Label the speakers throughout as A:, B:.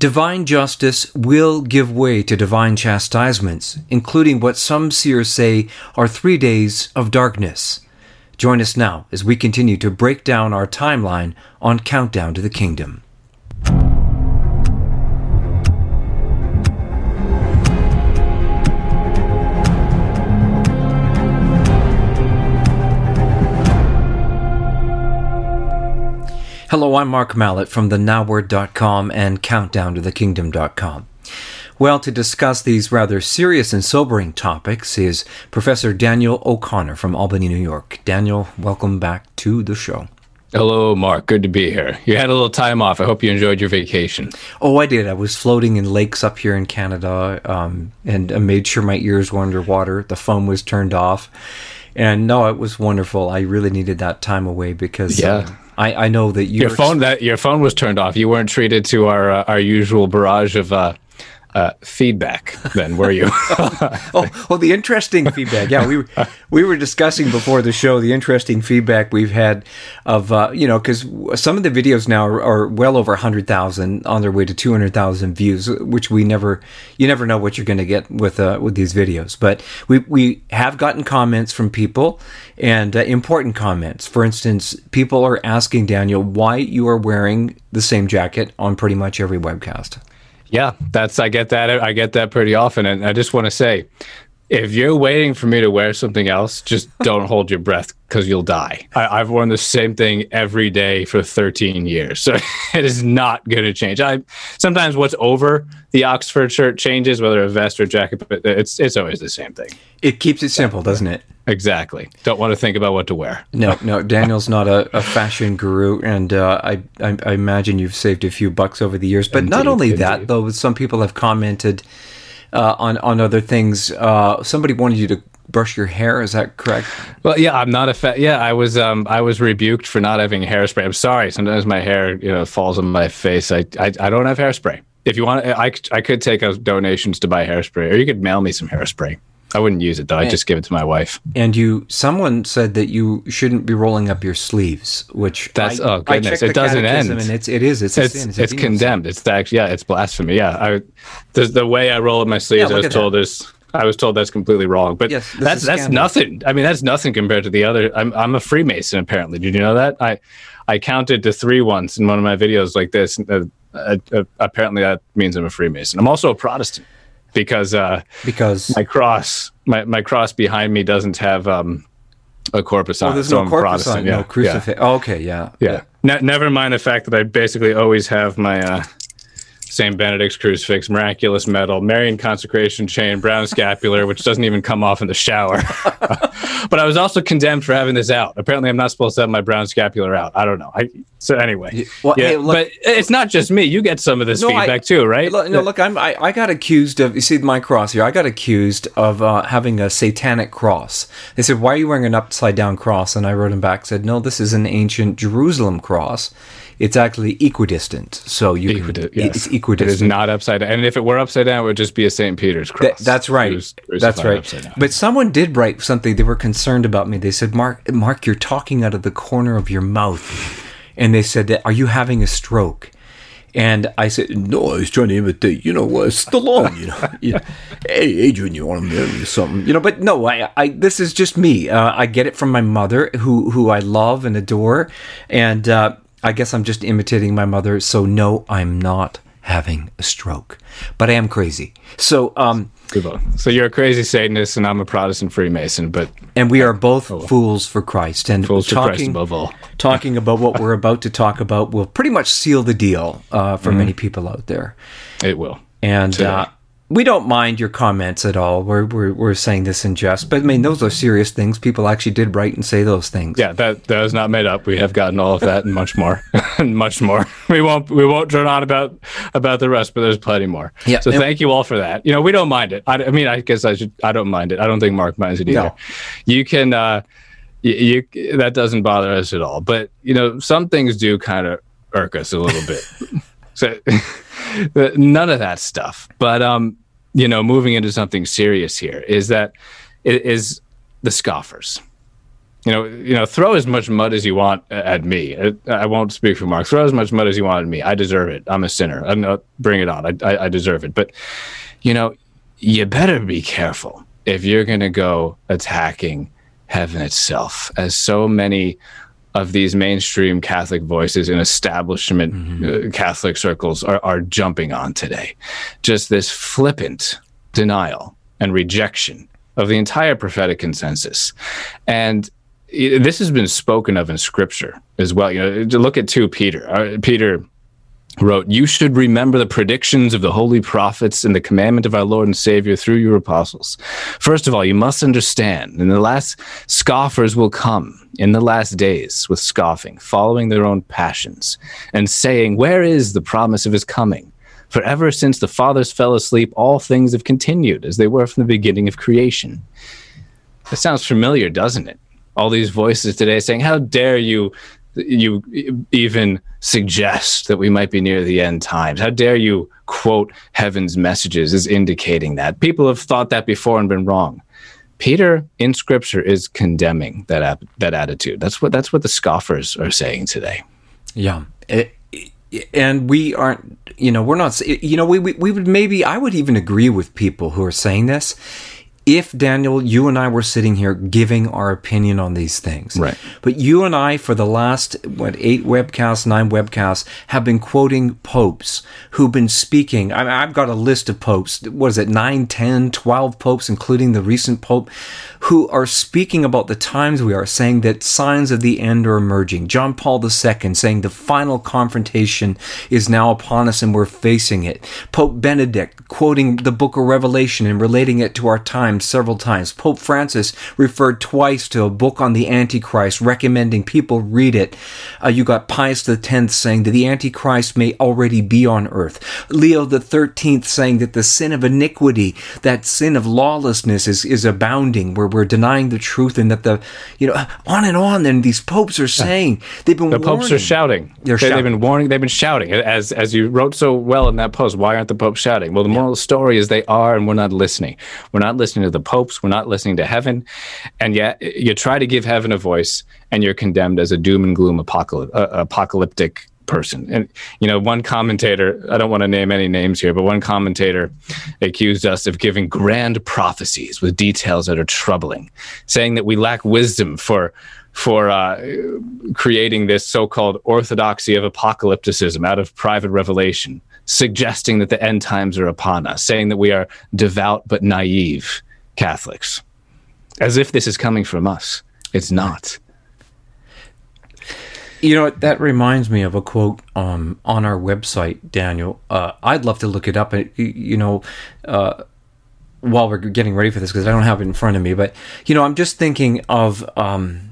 A: Divine justice will give way to divine chastisements, including what some seers say are three days of darkness. Join us now as we continue to break down our timeline on Countdown to the Kingdom. Hello, I'm Mark Mallett from the nowword.com and countdowntothekingdom.com. Well, to discuss these rather serious and sobering topics is Professor Daniel O'Connor from Albany, New York. Daniel, welcome back to the show.
B: Hello, Mark. Good to be here. You had a little time off. I hope you enjoyed your vacation.
A: Oh, I did. I was floating in lakes up here in Canada um, and I made sure my ears were underwater. The phone was turned off. And no, it was wonderful. I really needed that time away because
B: yeah.
A: Uh, I, I know that
B: your phone that your phone was turned off. You weren't treated to our uh, our usual barrage of uh, uh, feedback then were you?
A: Oh, oh the interesting feedback. Yeah we were, we were discussing before the show the interesting feedback we've had of uh, you know because some of the videos now are, are well over 100,000 on their way to 200,000 views which we never you never know what you're going to get with uh, with these videos. But we we have gotten comments from people and uh, important comments. For instance people are asking Daniel why you are wearing the same jacket on pretty much every webcast
B: yeah, that's I get that I get that pretty often, and I just want to say, if you're waiting for me to wear something else, just don't hold your breath because you'll die. I, have worn the same thing every day for 13 years, so it is not going to change. I sometimes what's over the Oxford shirt changes, whether a vest or jacket, but it's it's always the same thing.
A: It keeps it simple, doesn't it?
B: Exactly. Don't want to think about what to wear.
A: No, no. Daniel's not a, a fashion guru, and uh, I, I, I imagine you've saved a few bucks over the years. But indeed, not only indeed. that, though, some people have commented uh, on on other things. Uh, somebody wanted you to brush your hair. Is that correct?
B: Well, yeah, I'm not a fa- yeah. I was um I was rebuked for not having hairspray. I'm sorry. Sometimes my hair you know falls on my face. I I, I don't have hairspray. If you want, I I could take donations to buy hairspray, or you could mail me some hairspray. I wouldn't use it though. I just give it to my wife.
A: And you, someone said that you shouldn't be rolling up your sleeves, which
B: that's I, oh goodness, it doesn't end.
A: And it's it is it's
B: it's, it's, it's condemned. Sin. It's actually yeah, it's blasphemy. Yeah, I the, the way I roll up my sleeves, yeah, I was told is I was told that's completely wrong. But yes, that's that's nothing. I mean, that's nothing compared to the other. I'm I'm a Freemason apparently. Did you know that? I I counted to three once in one of my videos like this. Uh, uh, uh, apparently, that means I'm a Freemason. I'm also a Protestant because uh,
A: because
B: my cross my, my cross behind me doesn't have um, a corpus on
A: oh, there's so no corpus on, yeah. no crucifix. Yeah. Oh, okay, yeah,
B: yeah. yeah. Ne- never mind the fact that I basically always have my uh, St. Benedict's crucifix, miraculous medal, Marian consecration chain, brown scapular, which doesn't even come off in the shower. but I was also condemned for having this out. Apparently, I'm not supposed to have my brown scapular out. I don't know. I, so anyway, well, yeah, hey, look, but it's not just me. You get some of this no, feedback I, too, right?
A: Look, no, look, I'm, I, I got accused of. You see my cross here. I got accused of uh, having a satanic cross. They said, "Why are you wearing an upside down cross?" And I wrote them back, said, "No, this is an ancient Jerusalem cross." It's actually equidistant. So you
B: Equidi- can, yes. it's equidistant. It is not upside down. And if it were upside down, it would just be a St. Peter's cross.
A: Th- that's right. that's right. But someone did write something. They were concerned about me. They said, "Mark, Mark, you're talking out of the corner of your mouth," and they said that, "Are you having a stroke?" And I said, no, I was trying to imitate, you know, uh, Stallone, you know. you know. Hey, Adrian, you want to marry me or something? You know, but no, I, I this is just me. Uh, I get it from my mother, who who I love and adore. And uh, I guess I'm just imitating my mother. So no, I'm not having a stroke, but I am crazy. So, um,
B: so you're a crazy Satanist, and I'm a Protestant Freemason, but
A: and we are both oh, fools for Christ. And
B: fools talking, for Christ above all.
A: talking about what we're about to talk about will pretty much seal the deal uh, for mm-hmm. many people out there.
B: It will,
A: and uh, we don't mind your comments at all. We're, we're, we're saying this in jest, but I mean, those are serious things. People actually did write and say those things.
B: Yeah, that that is not made up. We have gotten all of that and much more, and much more. We won't we won't drone on about about the rest, but there's plenty more. Yeah. So thank you all for that. You know, we don't mind it. I, I, mean, I guess I should. I don't mind it. I don't think Mark minds it either. No. You can. uh you, you that doesn't bother us at all. But you know, some things do kind of irk us a little bit. so none of that stuff. But um, you know, moving into something serious here is that it is the scoffers. you know, you know, throw as much mud as you want at me. I, I, won't speak for Mark. Throw as much mud as you want at me. I deserve it. I'm a sinner. I'm not, bring it on. I, I, I deserve it. But, you know, you better be careful if you're going to go attacking heaven itself, as so many of these mainstream Catholic voices in establishment mm-hmm. uh, Catholic circles are, are jumping on today. Just this flippant denial and rejection of the entire prophetic consensus. And this has been spoken of in scripture as well. You know, look at two Peter. Uh, Peter wrote, You should remember the predictions of the holy prophets and the commandment of our Lord and Savior through your apostles. First of all, you must understand, in the last scoffers will come in the last days with scoffing, following their own passions, and saying, Where is the promise of his coming? For ever since the fathers fell asleep, all things have continued as they were from the beginning of creation. That sounds familiar, doesn't it? all these voices today saying, "How dare you, you even suggest that we might be near the end times? How dare you quote heaven's messages as indicating that?" People have thought that before and been wrong. Peter in Scripture is condemning that that attitude. That's what that's what the scoffers are saying today.
A: Yeah. It, and we aren't you know we're not you know we, we we would maybe i would even agree with people who are saying this if Daniel, you and I were sitting here giving our opinion on these things.
B: Right.
A: But you and I, for the last, what, eight webcasts, nine webcasts, have been quoting popes who've been speaking. I have got a list of popes. What is it, nine, ten, twelve popes, including the recent pope, who are speaking about the times we are, saying that signs of the end are emerging. John Paul II saying the final confrontation is now upon us and we're facing it. Pope Benedict quoting the book of Revelation and relating it to our time several times. Pope Francis referred twice to a book on the Antichrist, recommending people read it. Uh, you got Pius X saying that the Antichrist may already be on earth. Leo XIII saying that the sin of iniquity, that sin of lawlessness is, is abounding, where we're denying the truth and that the, you know, on and on. And these popes are saying, they've been
B: The
A: warning.
B: popes are shouting. They're they, shouting. They've been warning, they've been shouting. As, as you wrote so well in that post, why aren't the popes shouting? Well, the moral yeah. story is they are, and we're not listening. We're not listening to the popes. We're not listening to heaven. And yet you try to give heaven a voice and you're condemned as a doom and gloom apocalyptic, uh, apocalyptic person. And, you know, one commentator, I don't want to name any names here, but one commentator accused us of giving grand prophecies with details that are troubling, saying that we lack wisdom for for uh, creating this so-called orthodoxy of apocalypticism out of private revelation, suggesting that the end times are upon us, saying that we are devout but naive, Catholics, as if this is coming from us. It's not.
A: You know, that reminds me of a quote um, on our website, Daniel. Uh, I'd love to look it up. You know, uh, while we're getting ready for this, because I don't have it in front of me. But you know, I'm just thinking of. Um,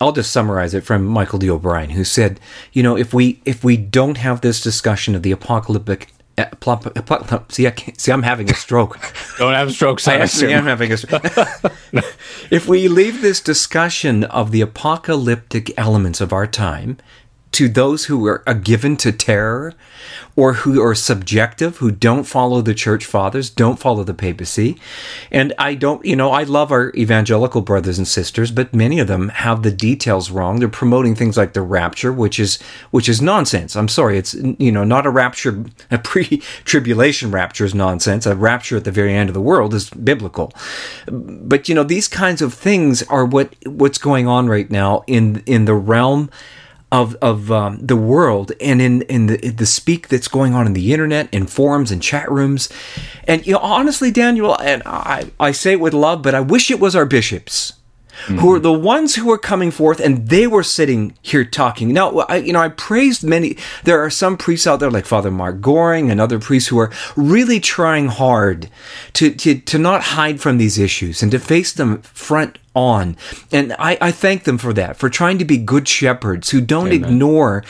A: I'll just summarize it from Michael D. O'Brien, who said, "You know, if we if we don't have this discussion of the apocalyptic Uh, uh, see, I can't, see, I'm having a stroke.
B: Don't have a stroke. I
A: actually am having a stroke. if we leave this discussion of the apocalyptic elements of our time to those who are given to terror or who are subjective, who don't follow the church fathers, don't follow the papacy. And I don't, you know, I love our evangelical brothers and sisters, but many of them have the details wrong. They're promoting things like the rapture, which is which is nonsense. I'm sorry, it's you know, not a rapture, a pre-tribulation rapture is nonsense. A rapture at the very end of the world is biblical. But you know, these kinds of things are what what's going on right now in in the realm of of um, the world and in in the the speak that's going on in the internet in forums and chat rooms and you know honestly Daniel and I I say it with love but I wish it was our bishops Mm-hmm. who are the ones who are coming forth and they were sitting here talking. Now, I, you know, I praised many. There are some priests out there like Father Mark Goring and other priests who are really trying hard to, to, to not hide from these issues and to face them front on. And I, I thank them for that, for trying to be good shepherds who don't Amen. ignore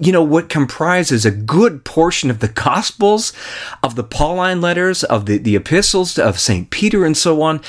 A: you know what comprises a good portion of the gospels of the pauline letters of the, the epistles of st peter and so on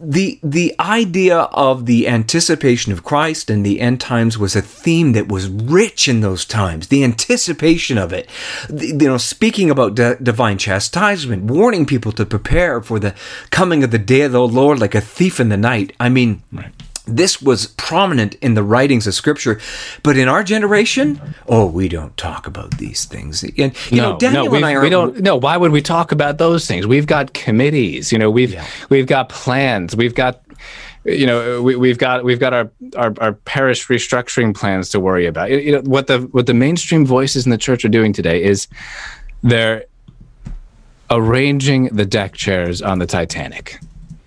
A: the the idea of the anticipation of christ and the end times was a theme that was rich in those times the anticipation of it you know speaking about d- divine chastisement warning people to prepare for the coming of the day of the lord like a thief in the night i mean right. this was prominent in the writings of scripture but in our generation oh we don't talk about these things. And you no, know daniel
B: no,
A: and i are
B: we don't no why would we talk about those things? We've got committees you know we've yeah. we've got plans we've got you know we, have got we've got our, our, our parish restructuring plans to worry about. You know what the what the mainstream voices in the church are doing today is they're arranging the deck chairs on the titanic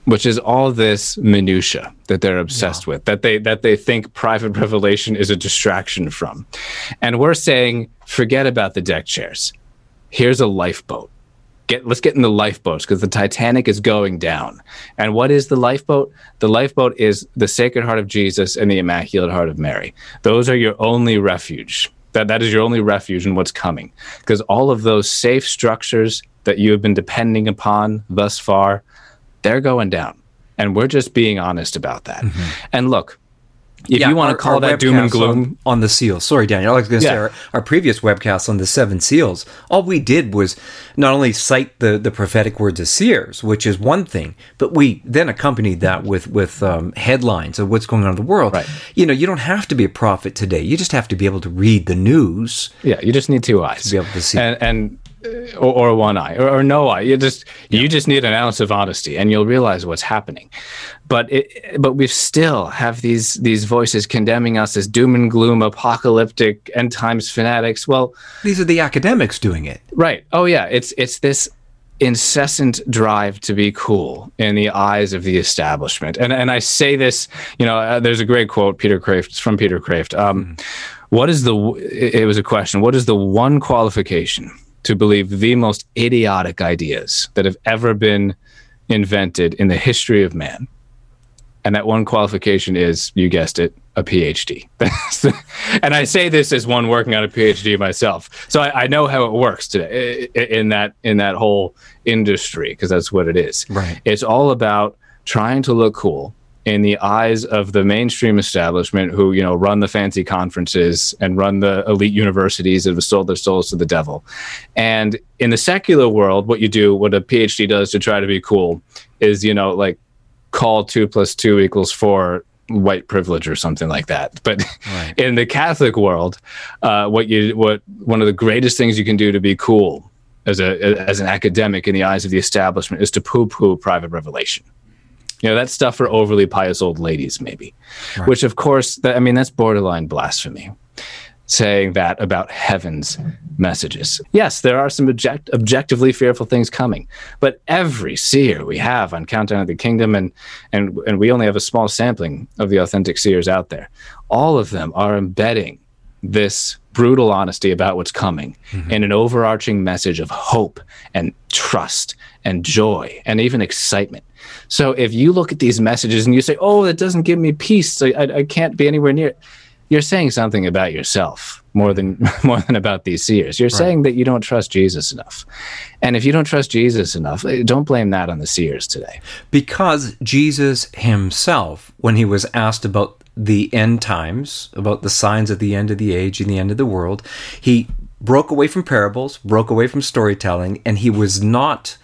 B: which is all this minutia that they're obsessed with that they that they think private revelation is a distraction from. And we're saying forget about the deck chairs. Here's a lifeboat. Get let's get in the lifeboats because the titanic is going down. And what is the lifeboat? The lifeboat is the sacred heart of jesus and the immaculate heart of mary. Those are your only refuge. That that is your only refuge in what's coming. Because all of those safe structures that you have been depending upon thus far they're going down. And we're just being honest about that. Mm-hmm. And look, if yeah, you want to call that doom and gloom
A: on, on, the seals, sorry, Daniel, I was going to yeah. say our, our, previous webcast on the seven seals, all we did was not only cite the, the prophetic words of seers, which is one thing, but we then accompanied that with with um, headlines of what's going on in the world. Right. You know, you don't have to be a prophet today; you just have to be able to read the news.
B: Yeah, you just need two eyes
A: to be able to see.
B: And, and or, or, one eye or, or, no eye. You just yeah. you just need an ounce of honesty, and you'll realize what's happening. But it, but we still have these these voices condemning us as doom and gloom, apocalyptic end times fanatics. Well,
A: these are the academics doing it,
B: right? Oh yeah, it's it's this incessant drive to be cool in the eyes of the establishment. And and I say this, you know, uh, there's a great quote Peter Kreeft from Peter Kreeft. Um, mm. What is the? It was a question. What is the one qualification? To believe the most idiotic ideas that have ever been invented in the history of man. And that one qualification is, you guessed it, a PhD. and I say this as one working on a PhD myself, so I, I know how it works today in that in that whole industry because that's what it is.
A: Right.
B: It's all about trying to look cool in the eyes of the mainstream establishment who you know run the fancy conferences and run the elite universities that have sold their souls to the devil. And in the secular world what you do what a phd does to try to be cool is you know like call two plus two equals four white privilege or something like that. But right. in the catholic world uh, what you what one of the greatest things you can do to be cool as a as an academic in the eyes of the establishment is to poo poo private revelation you know, that's stuff for overly pious old ladies, maybe. Right. Which, of course, that, I mean, that's borderline blasphemy. Saying that about heaven's messages. Yes, there are some object- objectively fearful things coming, but every seer we have on Countdown of the Kingdom, and and and we only have a small sampling of the authentic seers out there. All of them are embedding this brutal honesty about what's coming mm-hmm. in an overarching message of hope and trust and joy and even excitement. So if you look at these messages and you say, "Oh, that doesn't give me peace. I, I, I can't be anywhere near," you're saying something about yourself more than more than about these seers. You're right. saying that you don't trust Jesus enough, and if you don't trust Jesus enough, eh, don't blame that on the seers today.
A: Because Jesus Himself, when He was asked about the end times, about the signs of the end of the age and the end of the world, He broke away from parables, broke away from storytelling, and He was not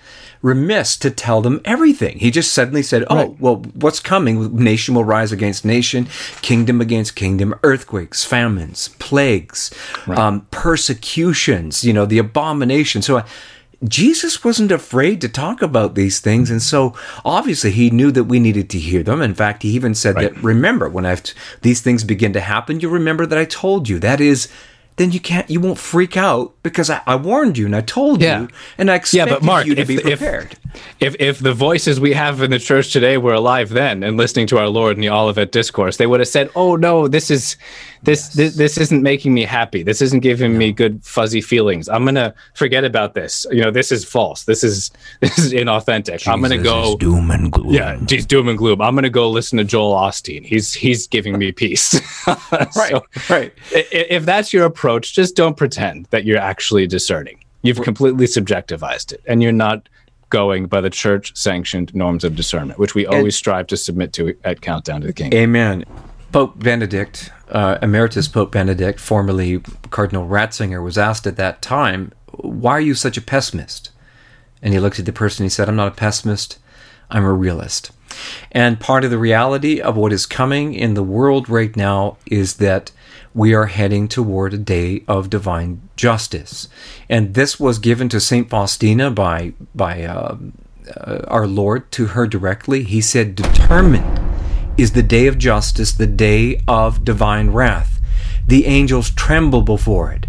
A: remiss to tell them everything. He just suddenly said, "Oh, right. well, what's coming? Nation will rise against nation, kingdom against kingdom, earthquakes, famines, plagues, right. um, persecutions. You know, the abomination." So. Uh, Jesus wasn't afraid to talk about these things, and so obviously he knew that we needed to hear them. In fact, he even said right. that, "Remember, when I've these things begin to happen, you remember that I told you." That is then you can't you won't freak out because I, I warned you and I told yeah. you and I expected yeah, but Mark, you to if, be prepared.
B: If, if, if the voices we have in the church today were alive then and listening to our Lord in the Olivet discourse, they would have said, "Oh no, this is this yes. this, this isn't making me happy. This isn't giving no. me good fuzzy feelings. I'm gonna forget about this. You know, this is false. This is this is inauthentic. Jesus I'm gonna go
A: doom and gloom.
B: Yeah, geez, doom and gloom. I'm gonna go listen to Joel Osteen. He's he's giving me peace.
A: right, so, right.
B: If that's your approach, just don't pretend that you're actually discerning. You've completely subjectivized it, and you're not going by the church sanctioned norms of discernment, which we always and, strive to submit to at Countdown to the King.
A: Amen. Pope Benedict, uh, Emeritus Pope Benedict, formerly Cardinal Ratzinger, was asked at that time, Why are you such a pessimist? And he looked at the person and he said, I'm not a pessimist, I'm a realist. And part of the reality of what is coming in the world right now is that we are heading toward a day of divine justice. And this was given to St. Faustina by, by uh, uh, our Lord to her directly. He said, Determined is the day of justice, the day of divine wrath. The angels tremble before it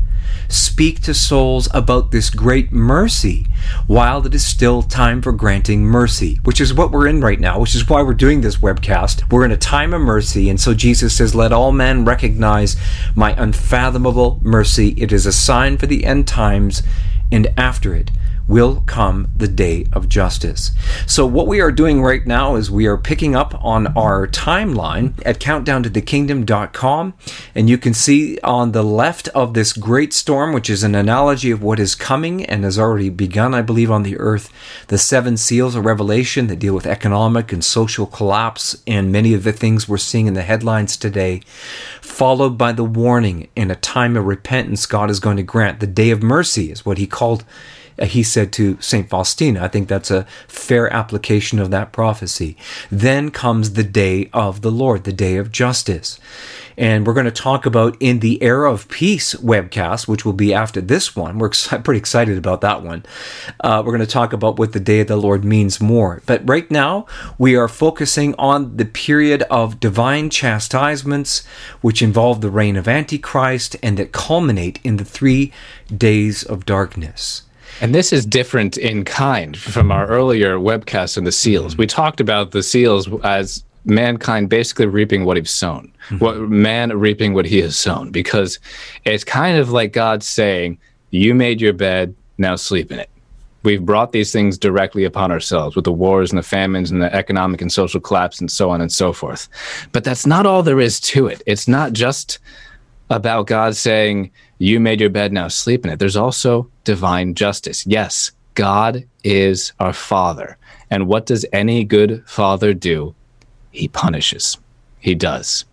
A: speak to souls about this great mercy while it is still time for granting mercy, which is what we're in right now, which is why we're doing this webcast. We're in a time of mercy, and so Jesus says, Let all men recognize my unfathomable mercy. It is a sign for the end times, and after it, will come the day of justice. So, what we are doing right now is we are picking up on our timeline at countdowntothekingdom.com, and you can see on the left of this great storm, which is an analogy of what is coming and has already begun, I believe, on the earth, the seven seals of Revelation that deal with economic and social collapse and many of the things we're seeing in the headlines today, followed by the warning in a time of repentance God is going to grant. The day of mercy is what he called he said to St. Faustina. I think that's a fair application of that prophecy. Then comes the day of the Lord, the day of justice. And we're going to talk about in the era of peace webcast, which will be after this one. We're ex- pretty excited about that one. Uh, we're going to talk about what the day of the Lord means more. But right now, we are focusing on the period of divine chastisements, which involve the reign of Antichrist and that culminate in the three days of darkness.
B: And this is different in kind from our earlier webcast on the seals. Mm-hmm. We talked about the seals as mankind basically reaping what he's sown, mm-hmm. what man reaping what he has sown, because it's kind of like God saying, You made your bed, now sleep in it. We've brought these things directly upon ourselves with the wars and the famines and the economic and social collapse and so on and so forth. But that's not all there is to it. It's not just about God saying, You made your bed, now sleep in it. There's also divine justice. Yes, God is our Father. And what does any good father do? He punishes. He does.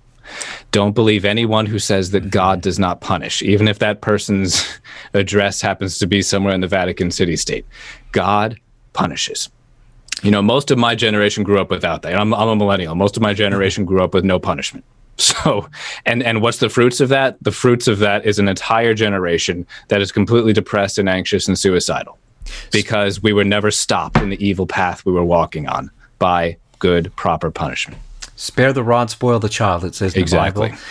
B: Don't believe anyone who says that mm-hmm. God does not punish, even if that person's address happens to be somewhere in the Vatican City state. God punishes. You know, most of my generation grew up without that. I'm, I'm a millennial. Most of my generation grew up with no punishment. So, and and what's the fruits of that? The fruits of that is an entire generation that is completely depressed and anxious and suicidal because we were never stopped in the evil path we were walking on by good, proper punishment.
A: Spare the rod, spoil the child. It says in exactly. Bible.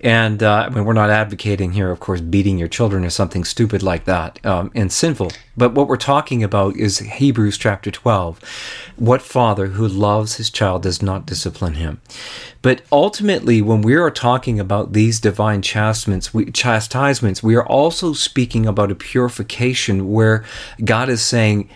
A: And uh, I mean, we're not advocating here, of course, beating your children or something stupid like that um, and sinful. But what we're talking about is Hebrews chapter 12. What father who loves his child does not discipline him? But ultimately, when we are talking about these divine chastisements, we, chastisements, we are also speaking about a purification where God is saying,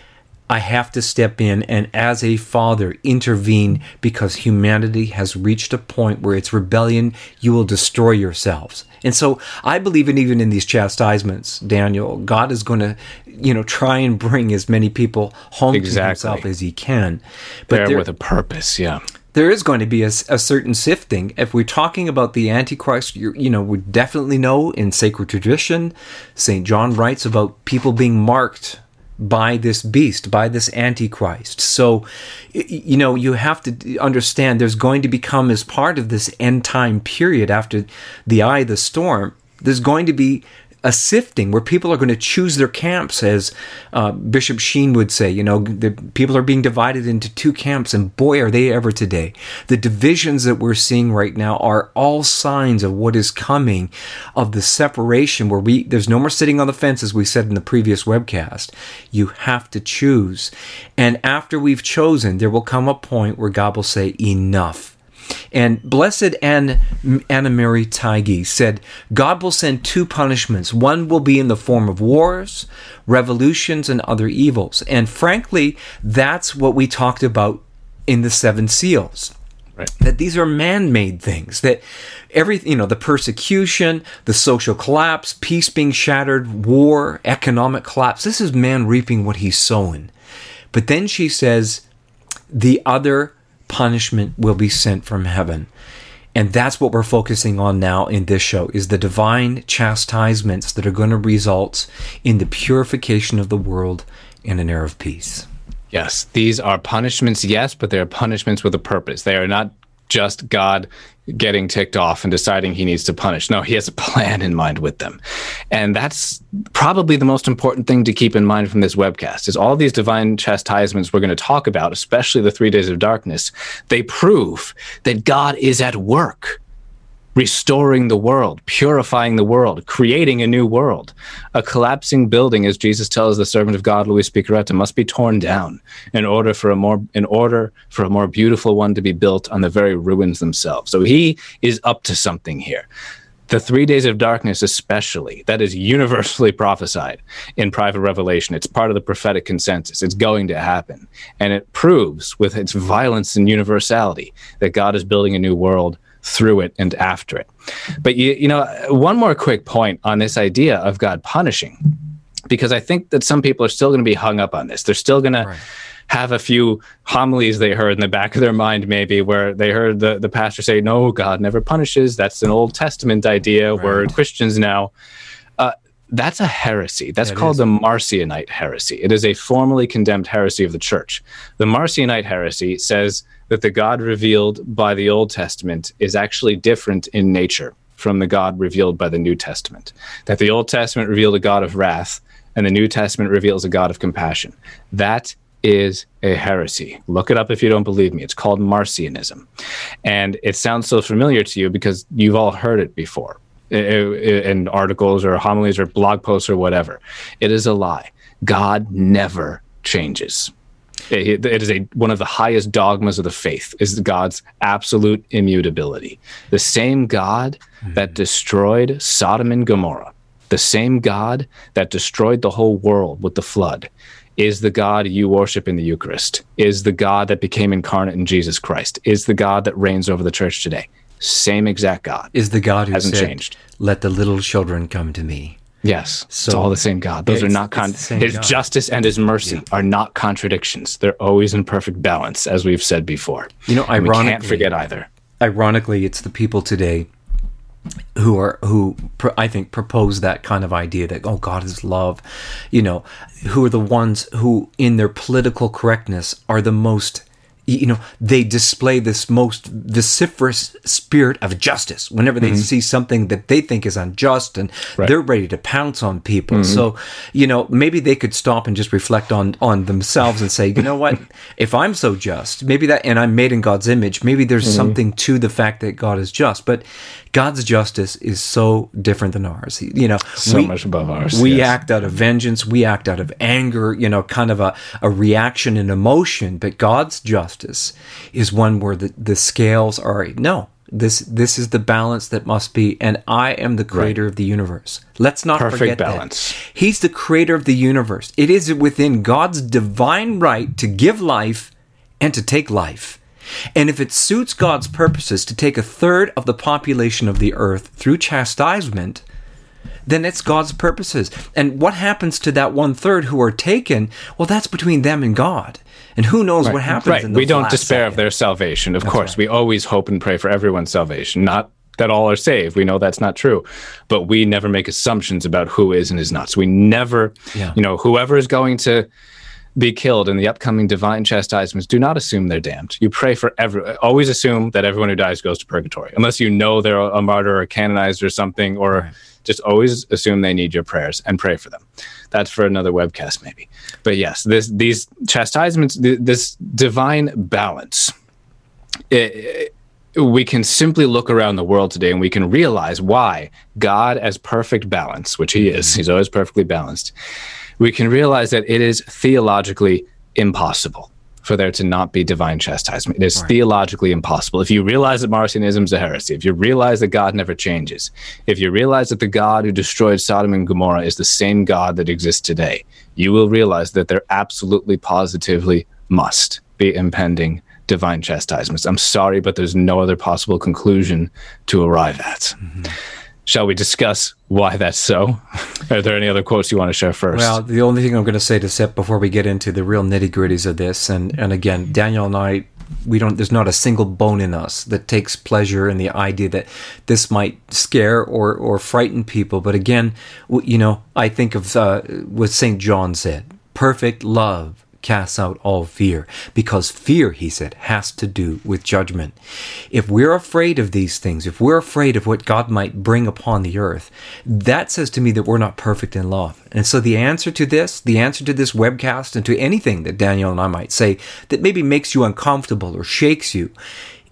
A: I have to step in and, as a father, intervene because humanity has reached a point where it's rebellion. You will destroy yourselves. And so I believe in even in these chastisements, Daniel, God is going to, you know, try and bring as many people home exactly. to himself as he can.
B: But there, there with a purpose, yeah
A: there is going to be a, a, certain sifting. If we're talking about the Antichrist, you know, we definitely know in sacred tradition, St. John writes about people being marked by this beast, by this antichrist. So, you know, you have to understand there's going to become, as part of this end time period after the eye of the storm, there's going to be a sifting where people are going to choose their camps, as uh, Bishop Sheen would say. You know, the people are being divided into two camps, and boy, are they ever today. The divisions that we're seeing right now are all signs of what is coming, of the separation where we there's no more sitting on the fence, as we said in the previous webcast. You have to choose, and after we've chosen, there will come a point where God will say, "Enough." And Blessed Anne, Anna Mary Taigi said, God will send two punishments. One will be in the form of wars, revolutions, and other evils. And frankly, that's what we talked about in the seven seals. Right. That these are man-made things. That every you know the persecution, the social collapse, peace being shattered, war, economic collapse. This is man reaping what he's sowing. But then she says, the other punishment will be sent from heaven. And that's what we're focusing on now in this show is the divine chastisements that are going to result in the purification of the world in an era of peace.
B: Yes, these are punishments, yes, but they're punishments with a purpose. They are not just God getting ticked off and deciding he needs to punish. No, he has a plan in mind with them. And that's probably the most important thing to keep in mind from this webcast is all these divine chastisements we're going to talk about, especially the 3 days of darkness, they prove that God is at work restoring the world, purifying the world, creating a new world. A collapsing building, as Jesus tells the servant of God, Luis Piccarreta, must be torn down in order for a more in order for a more beautiful one to be built on the very ruins themselves. So he is up to something here. The three days of darkness, especially, that is universally prophesied in private revelation. It's part of the prophetic consensus. It's going to happen. And it proves, with its violence and universality, that God is building a new world through it and after it. But you, you know, one more quick point on this idea of God punishing, because I think that some people are still going to be hung up on this. They're still going right. to have a few homilies they heard in the back of their mind, maybe where they heard the, the pastor say, No, God never punishes. That's an Old Testament idea. Right. We're Christians now. Uh, that's a heresy. That's yeah, called is. the Marcionite heresy. It is a formally condemned heresy of the church. The Marcionite heresy says that the God revealed by the Old Testament is actually different in nature from the God revealed by the New Testament. That the Old Testament revealed a God of wrath and the New Testament reveals a God of compassion. That is a heresy. Look it up if you don't believe me. It's called Marcionism. And it sounds so familiar to you because you've all heard it before in articles or homilies or blog posts or whatever. It is a lie. God never changes. It, it is a one of the highest dogmas of the faith is God's absolute immutability. The same God mm-hmm. that destroyed Sodom and Gomorrah, the same God that destroyed the whole world with the flood, is the God you worship in the Eucharist, is the God that became incarnate in Jesus Christ, is the God that reigns over the church today. Same exact God.
A: Is the God who hasn't said, changed. Let the little children come to me.
B: Yes, so, it's all the same God. Those are not con- His God. justice and His mercy yeah. are not contradictions. They're always in perfect balance, as we've said before.
A: You know, ironically,
B: we can't forget either.
A: Ironically, it's the people today who are who I think propose that kind of idea that oh God is love, you know, who are the ones who in their political correctness are the most you know they display this most vociferous spirit of justice whenever they mm-hmm. see something that they think is unjust and right. they're ready to pounce on people mm-hmm. so you know maybe they could stop and just reflect on on themselves and say you know what if i'm so just maybe that and i'm made in god's image maybe there's mm-hmm. something to the fact that god is just but God's justice is so different than ours. You know,
B: so we, much above ours.
A: We yes. act out of vengeance. We act out of anger. You know, kind of a, a reaction and emotion. But God's justice is one where the, the scales are no. This this is the balance that must be, and I am the creator right. of the universe. Let's not Perfect forget balance. That. He's the creator of the universe. It is within God's divine right to give life and to take life. And if it suits God's purposes to take a third of the population of the earth through chastisement, then it's God's purposes. And what happens to that one third who are taken? Well, that's between them and God. And who knows right. what happens?
B: Right. we don't despair second. of their salvation. Of that's course, right. we always hope and pray for everyone's salvation. Not that all are saved. We know that's not true, but we never make assumptions about who is and is not. So we never, yeah. you know, whoever is going to be killed in the upcoming divine chastisements, do not assume they're damned. You pray for every, always assume that everyone who dies goes to purgatory, unless you know they're a martyr or canonized or something, or right. just always assume they need your prayers and pray for them. That's for another webcast, maybe. But yes, this, these chastisements, this divine balance, it, it, we can simply look around the world today and we can realize why God, as perfect balance, which He is, mm-hmm. He's always perfectly balanced we can realize that it is theologically impossible for there to not be divine chastisement. It is right. theologically impossible. If you realize that Marcionism is a heresy, if you realize that God never changes, if you realize that the God who destroyed Sodom and Gomorrah is the same God that exists today, you will realize that there absolutely, positively must be impending divine chastisements. I'm sorry, but there's no other possible conclusion to arrive at. Mm-hmm. Shall we discuss why that's so? Are there any other quotes you want to share first?
A: Well, the only thing I'm going to say to Sip before we get into the real nitty gritties of this, and, and again, Daniel and I, we don't. There's not a single bone in us that takes pleasure in the idea that this might scare or or frighten people. But again, you know, I think of uh, what Saint John said: "Perfect love casts out all fear because fear, he said, has to do with judgment. If we're afraid of these things, if we're afraid of what God might bring upon the earth, that says to me that we're not perfect in love. And so the answer to this, the answer to this webcast and to anything that Daniel and I might say that maybe makes you uncomfortable or shakes you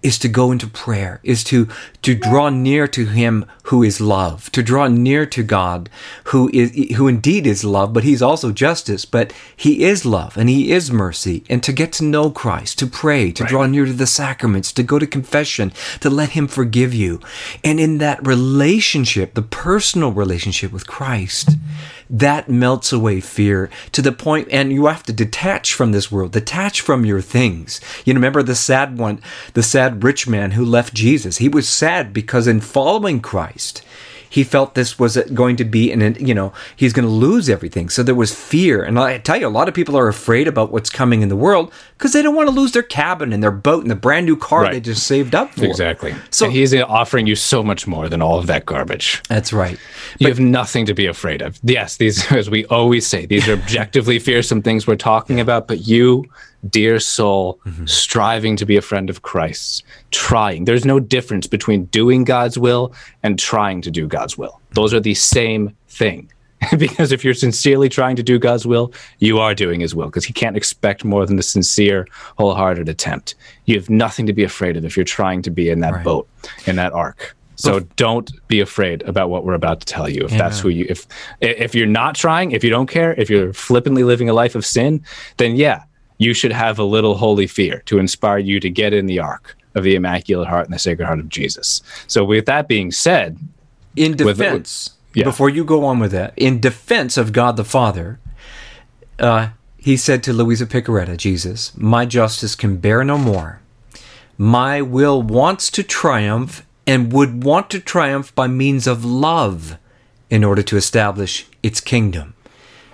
A: is to go into prayer, is to, to draw near to Him who is love, to draw near to God who is, who indeed is love, but He's also justice, but He is love and He is mercy, and to get to know Christ, to pray, to right. draw near to the sacraments, to go to confession, to let Him forgive you. And in that relationship, the personal relationship with Christ, that melts away fear to the point, and you have to detach from this world, detach from your things. You remember the sad one, the sad rich man who left Jesus. He was sad because in following Christ, he felt this was going to be and you know he's going to lose everything. So there was fear. And i tell you a lot of people are afraid about what's coming in the world because they don't want to lose their cabin and their boat and the brand new car right. they just saved up for.
B: Exactly. So and he's offering you so much more than all of that garbage.
A: That's right.
B: You but, have nothing to be afraid of. Yes these as we always say these are objectively fearsome things we're talking about but you dear soul, mm-hmm. striving to be a friend of Christ's, trying. There's no difference between doing God's will and trying to do God's will. Those are the same thing. because if you're sincerely trying to do God's will, you are doing His will, because He can't expect more than the sincere, wholehearted attempt. You have nothing to be afraid of if you're trying to be in that right. boat, in that ark. So don't be afraid about what we're about to tell you. If yeah. that's who you if if you're not trying, if you don't care, if you're flippantly living a life of sin, then yeah, you should have a little holy fear to inspire you to get in the ark of the Immaculate Heart and the Sacred Heart of Jesus. So, with that being said,
A: in defense, with, yeah. before you go on with that, in defense of God the Father, uh, he said to Luisa Piccarreta, Jesus, My justice can bear no more. My will wants to triumph and would want to triumph by means of love in order to establish its kingdom.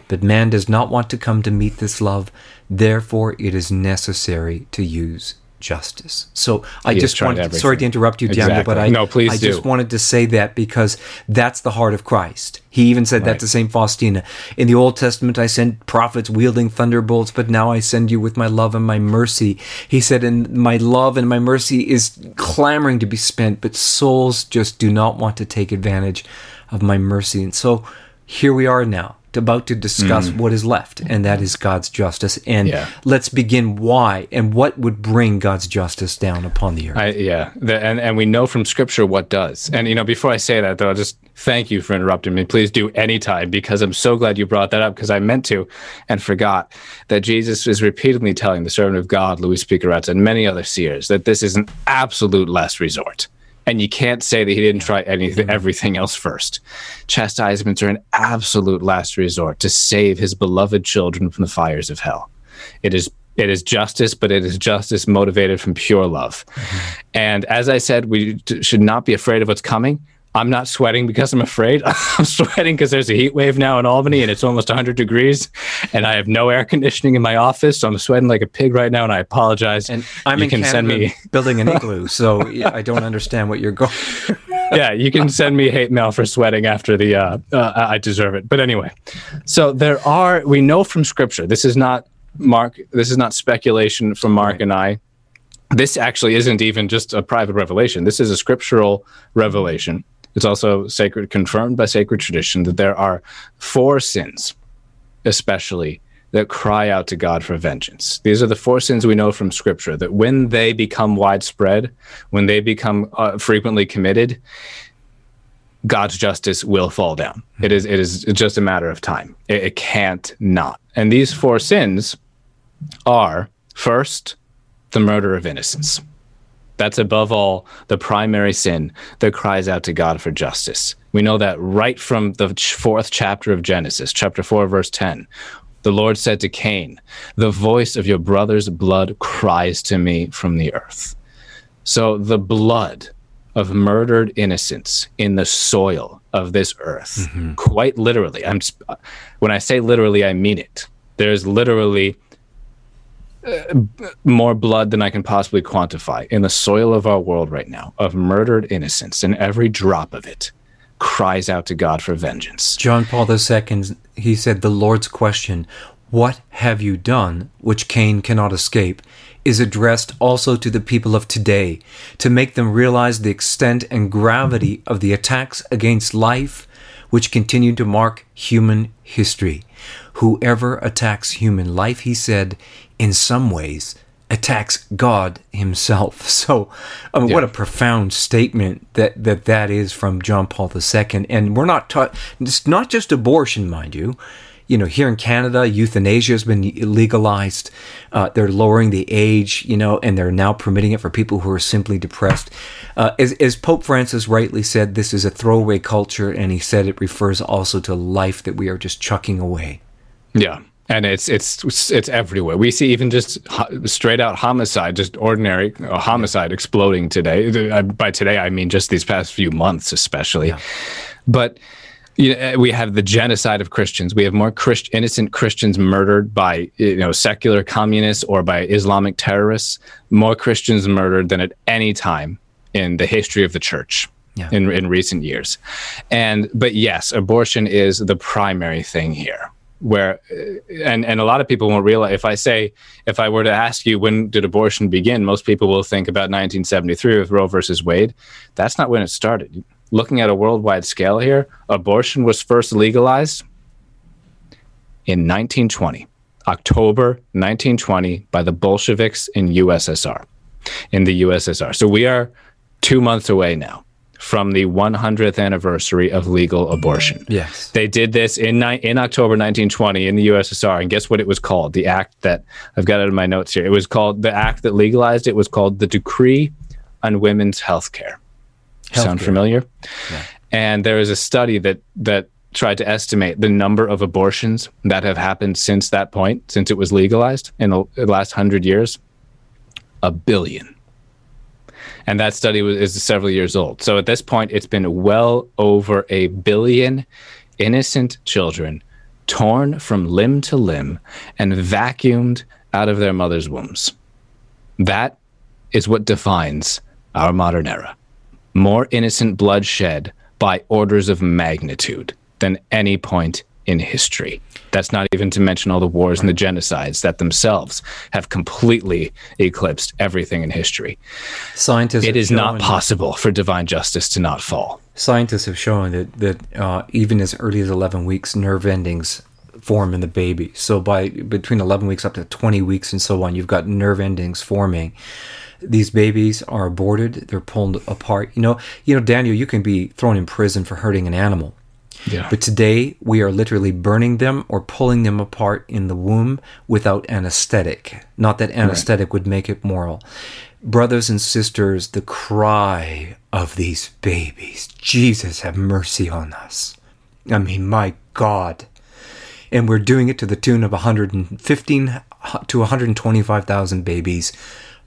A: But man does not want to come to meet this love, therefore, it is necessary to use justice. So I he just wanted, sorry to interrupt you, Daniel, exactly. but I,
B: no, please
A: I
B: do.
A: just wanted to say that because that's the heart of Christ. He even said right. that to St. Faustina. In the Old Testament, I sent prophets wielding thunderbolts, but now I send you with my love and my mercy. He said, and my love and my mercy is clamoring to be spent, but souls just do not want to take advantage of my mercy. And so here we are now about to discuss mm. what is left, and that is God's justice. And yeah. let's begin why and what would bring God's justice down upon the earth.
B: I, yeah, the, and and we know from Scripture what does. And you know, before I say that, though, I'll just thank you for interrupting me. Please do anytime because I'm so glad you brought that up because I meant to and forgot that Jesus is repeatedly telling the servant of God, Louis Piccarreta, and many other seers that this is an absolute last resort and you can't say that he didn't try anything, mm-hmm. everything else first. Chastisements are an absolute last resort to save his beloved children from the fires of hell. It is it is justice, but it is justice motivated from pure love. Mm-hmm. And as I said, we should not be afraid of what's coming. I'm not sweating because I'm afraid. I'm sweating because there's a heat wave now in Albany and it's almost 100 degrees, and I have no air conditioning in my office, so I'm sweating like a pig right now, and I apologize.
A: And I'm you in can Canada send me building an igloo, so I don't understand what you're going.
B: yeah, you can send me hate mail for sweating after the. Uh, uh, I deserve it, but anyway. So there are. We know from Scripture. This is not Mark. This is not speculation from Mark right. and I this actually isn't even just a private revelation. This is a scriptural revelation it's also sacred, confirmed by sacred tradition that there are four sins, especially that cry out to God for vengeance. These are the four sins we know from Scripture that when they become widespread, when they become uh, frequently committed, God's justice will fall down. It is it is just a matter of time. It, it can't not. And these four sins are first the murder of innocence. That's above all the primary sin that cries out to God for justice. We know that right from the fourth chapter of Genesis, chapter 4, verse 10. The Lord said to Cain, The voice of your brother's blood cries to me from the earth. So the blood of murdered innocents in the soil of this earth, mm-hmm. quite literally. I'm when I say literally, I mean it. There's literally more blood than I can possibly quantify in the soil of our world right now of murdered innocence, and every drop of it cries out to God for vengeance.
A: John Paul II, he said, The Lord's question, What have you done, which Cain cannot escape, is addressed also to the people of today to make them realize the extent and gravity of the attacks against life which continue to mark human history. Whoever attacks human life, he said, in some ways attacks God himself. So, I mean, yeah. what a profound statement that, that that is from John Paul II. And we're not taught, it's not just abortion, mind you you know, here in Canada, euthanasia has been legalized. Uh, they're lowering the age, you know, and they're now permitting it for people who are simply depressed. Uh, as, as, Pope Francis rightly said, this is a throwaway culture, and he said it refers also to life that we are just chucking away.
B: Yeah. And it's it's it's everywhere. We see even just straight out homicide, just ordinary uh, homicide exploding today. By today, I mean just these past few months, especially. Yeah. But you know, we have the genocide of Christians. We have more Christ- innocent Christians murdered by you know secular communists or by Islamic terrorists. More Christians murdered than at any time in the history of the church yeah. in in recent years. And but yes, abortion is the primary thing here. Where and and a lot of people won't realize if I say if I were to ask you when did abortion begin, most people will think about 1973 with Roe versus Wade. That's not when it started looking at a worldwide scale here, abortion was first legalized in 1920, October 1920, by the Bolsheviks in USSR, in the USSR. So we are two months away now from the 100th anniversary of legal abortion.
A: Yes.
B: They did this in in October 1920 in the USSR and guess what it was called? The act that I've got it in my notes here. It was called the act that legalized it was called the Decree on Women's Health Care. Sound familiar? Yeah. And there is a study that that tried to estimate the number of abortions that have happened since that point, since it was legalized in the, last hundred years. A billion. And that study was, is several years old. So at this point, it's been well over a billion innocent children torn from limb to limb and vacuumed out of their mother's wombs. That is what defines our modern era more innocent blood shed by orders of magnitude than any point in history. That's not even to mention all the wars and the genocides that themselves have completely eclipsed everything in history.
A: Scientists
B: it is not possible for divine justice to not fall.
A: Scientists have shown that that uh, even as early as 11 weeks, nerve endings form in the baby. So by between 11 weeks up to 20 weeks and so on, you've got nerve endings forming these babies are aborted they're pulled apart you know you know daniel you can be thrown in prison for hurting an animal yeah. But today we are literally burning them or pulling them apart in the womb without anesthetic. Not that anesthetic right. would make it moral. Brothers and sisters, the cry of these babies, Jesus have mercy on us. I mean, my God. And we're doing it to the tune of 115 to 125,000 babies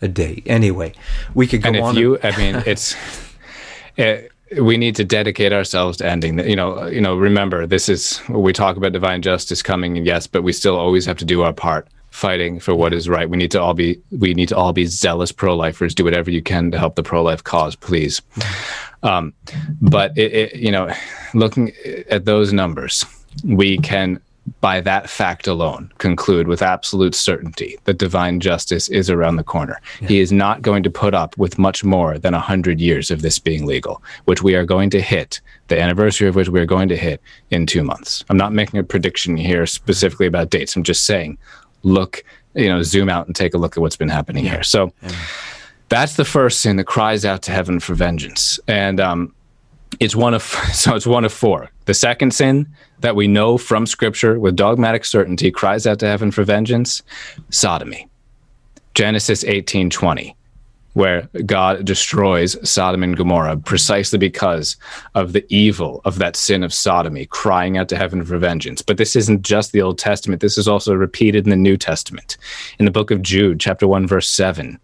A: a day. Anyway, we could go
B: and
A: if
B: on. You, I mean, it's. It, we need to dedicate ourselves to ending you know you know remember this is we talk about divine justice coming and yes but we still always have to do our part fighting for what is right. We need to all be we need to all be zealous pro-lifers. Do whatever you can to help the pro-life cause please. Um, but it, it, you know looking at those numbers we can by that fact alone, conclude with absolute certainty that divine justice is around the corner. Yeah. He is not going to put up with much more than 100 years of this being legal, which we are going to hit, the anniversary of which we are going to hit in two months. I'm not making a prediction here specifically about dates. I'm just saying, look, you know, zoom out and take a look at what's been happening yeah. here. So yeah. that's the first sin that cries out to heaven for vengeance. And, um, it's one of so it's one of four. The second sin that we know from Scripture with dogmatic certainty cries out to heaven for vengeance: sodomy. Genesis eighteen twenty, where God destroys Sodom and Gomorrah precisely because of the evil of that sin of sodomy, crying out to heaven for vengeance. But this isn't just the Old Testament. This is also repeated in the New Testament. In the book of Jude, chapter one, verse seven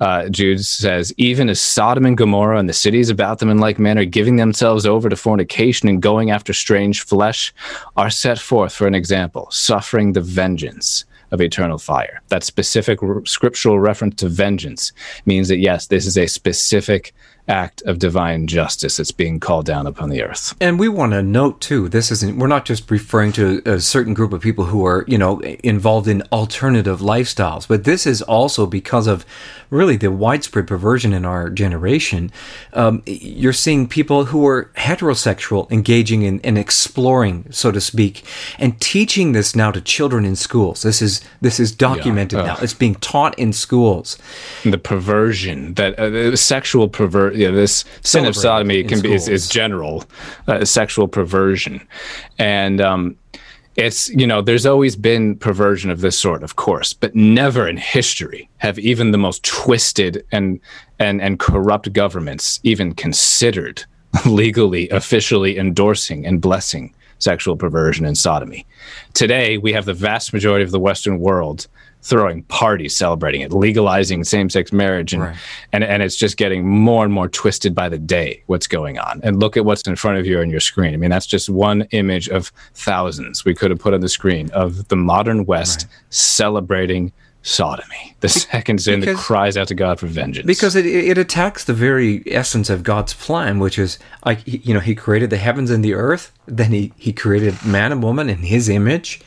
B: uh, Jude says, even as Sodom and Gomorrah and the cities about them in like manner, giving themselves over to fornication and going after strange flesh, are set forth for an example, suffering the vengeance of eternal fire. That specific r- scriptural reference to vengeance means that, yes, this is a specific act of divine justice that's being called down upon the earth.
A: And we want to note too, this isn't we're not just referring to a certain group of people who are, you know, involved in alternative lifestyles, but this is also because of really the widespread perversion in our generation. Um, you're seeing people who are heterosexual engaging in, in exploring, so to speak, and teaching this now to children in schools. This is this is documented yeah. now. It's being taught in schools.
B: The perversion that uh, sexual perver yeah, this sin of sodomy can be is, is general uh, sexual perversion, and um, it's you know there's always been perversion of this sort, of course, but never in history have even the most twisted and and and corrupt governments even considered legally officially endorsing and blessing sexual perversion and sodomy. Today, we have the vast majority of the Western world throwing parties celebrating it, legalizing same-sex marriage, and right. and and it's just getting more and more twisted by the day. What's going on? And look at what's in front of you on your screen. I mean, that's just one image of thousands we could have put on the screen of the modern West right. celebrating sodomy. The second sin because, that cries out to God for vengeance.
A: Because it, it attacks the very essence of God's plan, which is, like, you know, He created the heavens and the earth. Then He, he created man and woman in His image.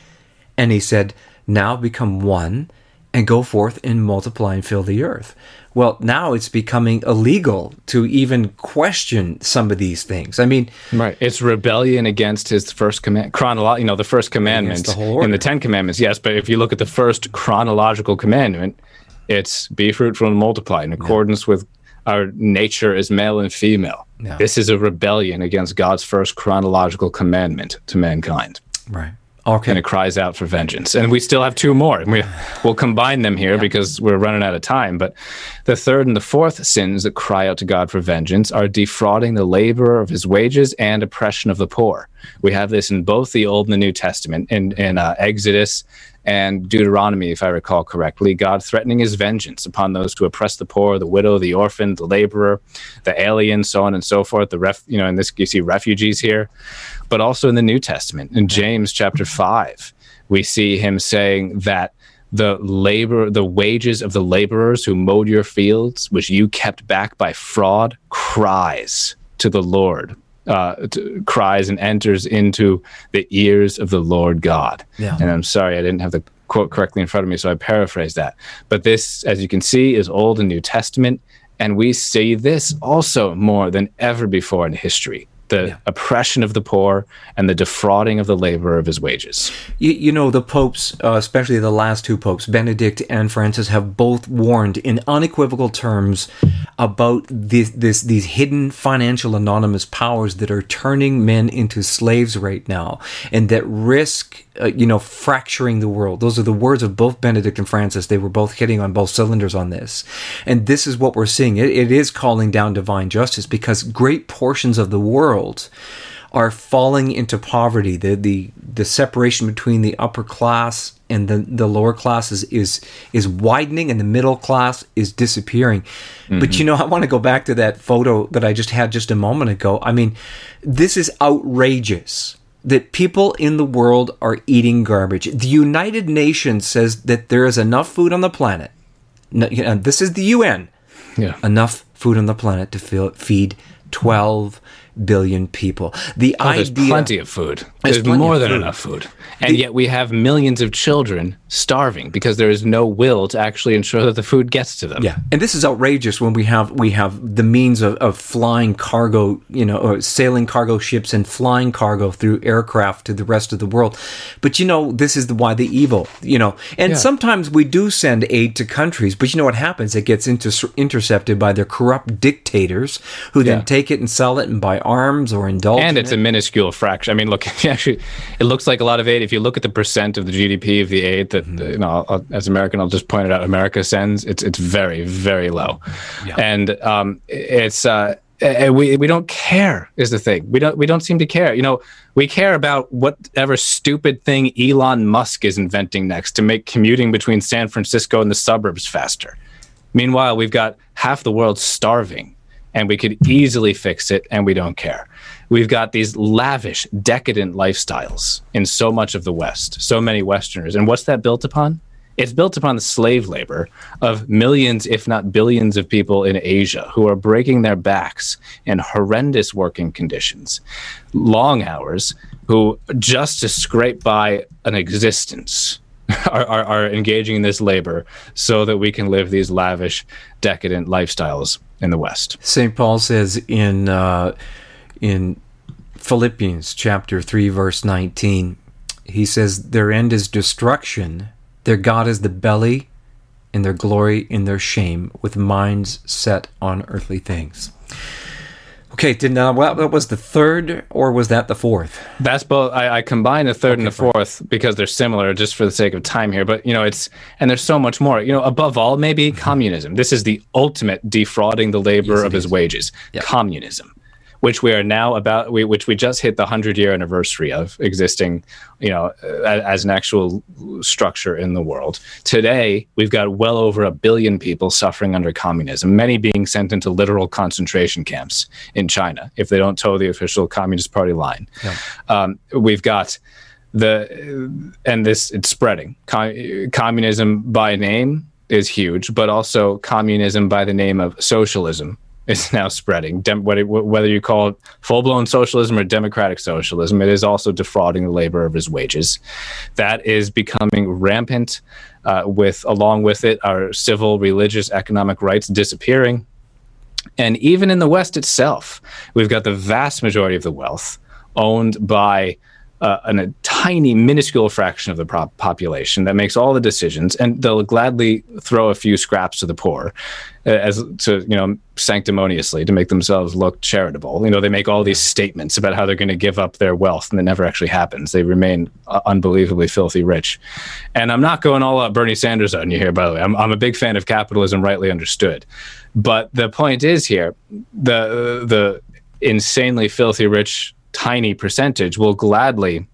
A: And He said, now become one and go forth and multiply and fill the earth. Well, now it's becoming illegal to even question some of these things. I mean,
B: right? It's rebellion against his first command, chronolo- You know, the first commandment the in the Ten Commandments. Yes, but if you look at the first chronological commandment, it's be fruitful and multiply in accordance yeah. with our nature as male and female. Yeah. This is a rebellion against God's first chronological commandment to mankind.
A: Right.
B: Okay. And it cries out for vengeance. And we still have two more. We, we'll combine them here yeah. because we're running out of time. But the third and the fourth sins that cry out to God for vengeance are defrauding the laborer of his wages and oppression of the poor. We have this in both the Old and the New Testament. In, in uh, Exodus and Deuteronomy, if I recall correctly, God threatening his vengeance upon those who oppress the poor, the widow, the orphan, the laborer, the alien, so on and so forth. The ref, you know, in this you see refugees here, but also in the New Testament, in James chapter five, we see him saying that the labor the wages of the laborers who mowed your fields which you kept back by fraud cries to the lord uh, cries and enters into the ears of the Lord God. Yeah. And I'm sorry, I didn't have the quote correctly in front of me, so I paraphrase that. But this, as you can see, is Old and New Testament. And we see this also more than ever before in history the yeah. oppression of the poor and the defrauding of the laborer of his wages.
A: You, you know, the popes, uh, especially the last two popes, Benedict and Francis, have both warned in unequivocal terms about this, this, these hidden financial anonymous powers that are turning men into slaves right now and that risk uh, you know, fracturing the world. Those are the words of both Benedict and Francis. They were both hitting on both cylinders on this. And this is what we're seeing. it, it is calling down divine justice because great portions of the world are falling into poverty. The the the separation between the upper class and the, the lower class is, is is widening and the middle class is disappearing. Mm-hmm. But you know, I want to go back to that photo that I just had just a moment ago. I mean, this is outrageous that people in the world are eating garbage. The United Nations says that there is enough food on the planet. And this is the UN. Yeah. Enough food on the planet to feed 12 billion people. The
B: oh, idea, there's plenty of food. There's, there's more than food. enough food. And the, yet we have millions of children starving because there is no will to actually ensure that the food gets to them.
A: Yeah. And this is outrageous when we have we have the means of, of flying cargo, you know, or sailing cargo ships and flying cargo through aircraft to the rest of the world. But you know, this is the, why the evil, you know. And yeah. sometimes we do send aid to countries, but you know what happens? It gets inter- intercepted by their corrupt dictators who then take it and sell it and buy arms or indulge.
B: And it's
A: it.
B: a minuscule fraction. I mean, look, actually, it looks like a lot of aid. If you look at the percent of the GDP of the aid that mm-hmm. you know, I'll, as American, I'll just point it out. America sends it's it's very very low, yeah. and um, it's. Uh, we we don't care is the thing. We don't we don't seem to care. You know, we care about whatever stupid thing Elon Musk is inventing next to make commuting between San Francisco and the suburbs faster. Meanwhile, we've got half the world starving and we could easily fix it and we don't care. We've got these lavish, decadent lifestyles in so much of the West, so many Westerners. And what's that built upon? It's built upon the slave labor of millions, if not billions, of people in Asia who are breaking their backs in horrendous working conditions, long hours, who just to scrape by an existence. Are, are, are engaging in this labor so that we can live these lavish, decadent lifestyles in the West.
A: St. Paul says in uh, in Philippians chapter 3 verse 19 he says their end is destruction their god is the belly and their glory in their shame with minds set on earthly things okay did now well, that was the third or was that the fourth?
B: That's both i, I combine the third okay, and the fourth because they're similar just for the sake of time here but you know it's and there's so much more. You know above all maybe mm-hmm. communism. This is the ultimate defrauding the labor yes, of his wages. Yep. communism which we are now about, we, which we just hit the hundred year anniversary of existing, you know, as, as an actual structure in the world. Today, we've got well over a billion people suffering under communism, many being sent into literal concentration camps in China if they don't toe the official Communist Party line. Yeah. Um, we've got the and this it's spreading Com- communism by name is huge but also communism by the name of socialism is now spreading. Dem- whether you call it full blown socialism or democratic socialism, it is also defrauding the labor of his wages. That is becoming rampant. Uh, with along with it, our civil, religious, economic rights disappearing. And even in the West itself, we've got the vast majority of the wealth owned by uh, a tiny, minuscule fraction of the pro- population that makes all the decisions, and they'll gladly throw a few scraps to the poor, as to you know sanctimoniously to make themselves look charitable. You know, they make all these statements about how they're going to give up their wealth, and it never actually happens. They remain uh, unbelievably filthy rich. And I'm not going all out Bernie Sanders on you here, by the way. I'm, I'm a big fan of capitalism, rightly understood. But the point is here, the the insanely filthy rich tiny percentage will gladly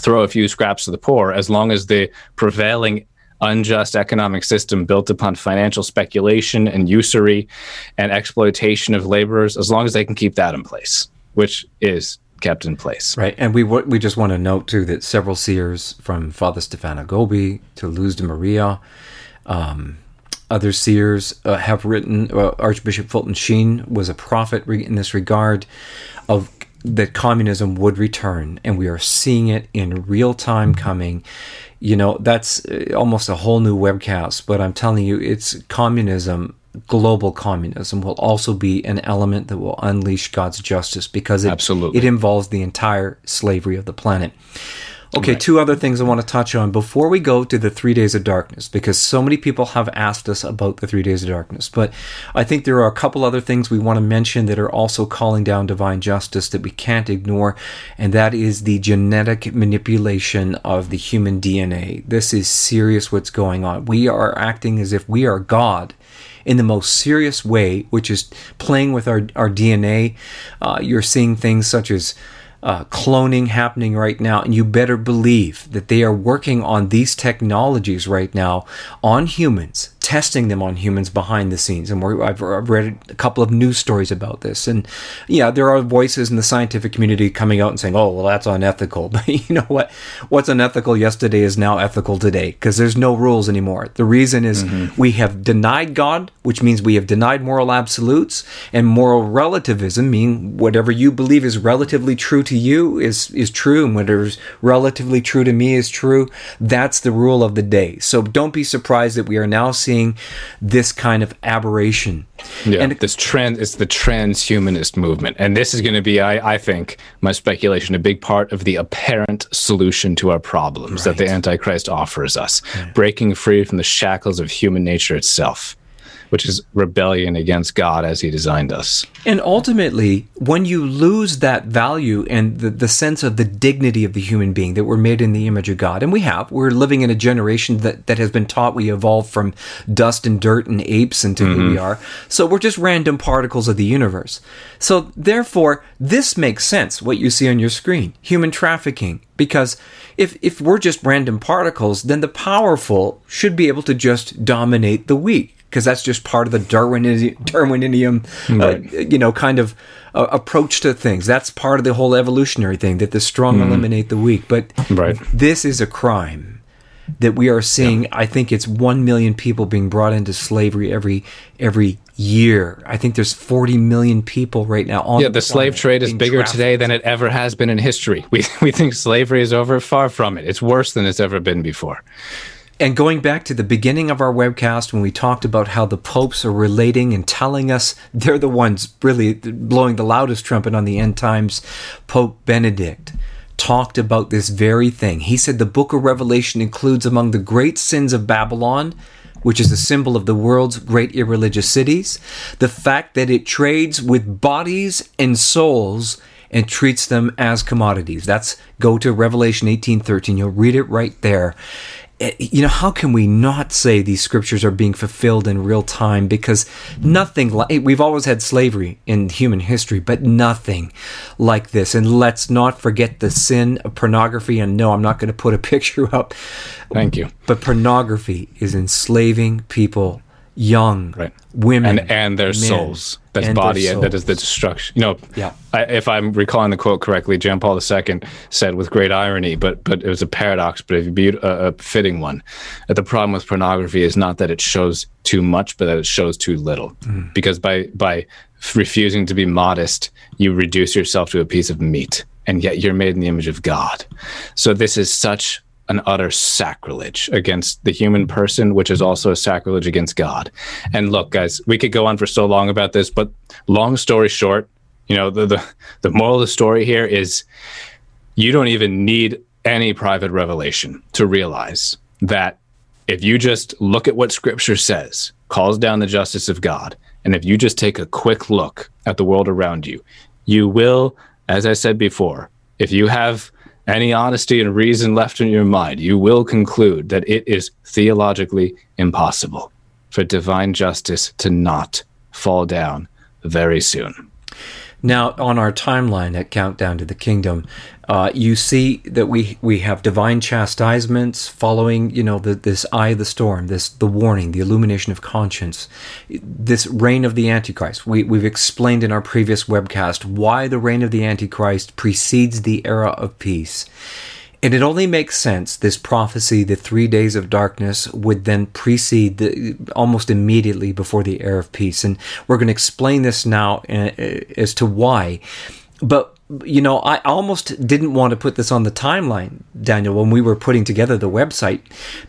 B: throw a few scraps to the poor as long as the prevailing unjust economic system built upon financial speculation and usury and exploitation of laborers as long as they can keep that in place which is kept in place
A: right and we we just want to note too that several seers from father stefano gobbi to luz de maria um, other seers uh, have written uh, archbishop fulton sheen was a prophet in this regard of that communism would return, and we are seeing it in real time coming. You know, that's uh, almost a whole new webcast, but I'm telling you, it's communism. Global communism will also be an element that will unleash God's justice because it,
B: Absolutely.
A: it involves the entire slavery of the planet. Okay, right. two other things I want to touch on before we go to the three days of darkness, because so many people have asked us about the three days of darkness. But I think there are a couple other things we want to mention that are also calling down divine justice that we can't ignore, and that is the genetic manipulation of the human DNA. This is serious what's going on. We are acting as if we are God in the most serious way, which is playing with our, our DNA. Uh, you're seeing things such as uh, cloning happening right now, and you better believe that they are working on these technologies right now on humans testing them on humans behind the scenes. And I've, I've read a couple of news stories about this. And yeah, there are voices in the scientific community coming out and saying, oh, well, that's unethical. But you know what? What's unethical yesterday is now ethical today because there's no rules anymore. The reason is mm-hmm. we have denied God, which means we have denied moral absolutes, and moral relativism, meaning whatever you believe is relatively true to you is, is true, and whatever's relatively true to me is true. That's the rule of the day. So don't be surprised that we are now seeing seeing this kind of aberration.
B: Yeah, and this trend is the transhumanist movement, and this is going to be, I, I, think, my speculation, a big part of the apparent solution to our problems right. that the Antichrist offers us, yeah. breaking free from the shackles of human nature itself which is rebellion against God as He designed us.
A: And ultimately, when you lose that value and the, the sense of the dignity of the human being that we're made in the image of God, and we have, we're living in a generation that, that has been taught we evolved from dust and dirt and apes into mm-hmm. who we are. So we're just random particles of the universe. So therefore, this makes sense, what you see on your screen human trafficking. Because if, if we're just random particles, then the powerful should be able to just dominate the weak because that's just part of the Darwinian, Darwinian uh, you know, kind of uh, approach to things. That's part of the whole evolutionary thing that the strong mm. eliminate the weak. But
B: right.
A: this is a crime. that we are seeing. Yeah. I think it's one million people being brought into slavery every every year. I think there's 40 million people right now
B: on. Yeah, the, the slave trade is bigger trafficked. today than it ever has been in history. We we think slavery is over. Far from it. It's worse than it's ever been before.
A: And going back to the beginning of our webcast when we talked about how the popes are relating and telling us they're the ones really blowing the loudest trumpet on the end times, Pope Benedict talked about this very thing. He said the book of Revelation includes among the great sins of Babylon, which is a symbol of the world's great irreligious cities, the fact that it trades with bodies and souls and treats them as commodities. That's go to Revelation 18:13. You'll read it right there. Eh, you know, how can we not say these scriptures are being fulfilled in real time? Because nothing like we've always had slavery in human history, but nothing like this. And let's not forget the sin of pornography. And no, I'm not going to put a picture up.
B: Thank you.
A: But pornography is enslaving people young right. women
B: and, and their men, souls. That's body souls. that is the destruction. You know, yeah. I, if I'm recalling the quote correctly, John Paul II said with great irony, but but it was a paradox, but if you a, a fitting one, that the problem with pornography is not that it shows too much, but that it shows too little. Mm. Because by by refusing to be modest, you reduce yourself to a piece of meat, and yet you're made in the image of God. So this is such an utter sacrilege against the human person, which is also a sacrilege against God. And look, guys, we could go on for so long about this, but long story short, you know, the the, the moral of the story here is you don't even need any private revelation to realize that if you just look at what scripture says, calls down the justice of God, and if you just take a quick look at the world around you, you will, as I said before, if you have any honesty and reason left in your mind, you will conclude that it is theologically impossible for divine justice to not fall down very soon.
A: Now, on our timeline at Countdown to the Kingdom, uh, you see that we we have divine chastisements following, you know, the, this eye of the storm, this the warning, the illumination of conscience, this reign of the Antichrist. We we've explained in our previous webcast why the reign of the Antichrist precedes the era of peace. And it only makes sense, this prophecy, the three days of darkness, would then precede the, almost immediately before the era of peace. And we're going to explain this now uh, as to why. But you know, I almost didn't want to put this on the timeline, Daniel, when we were putting together the website,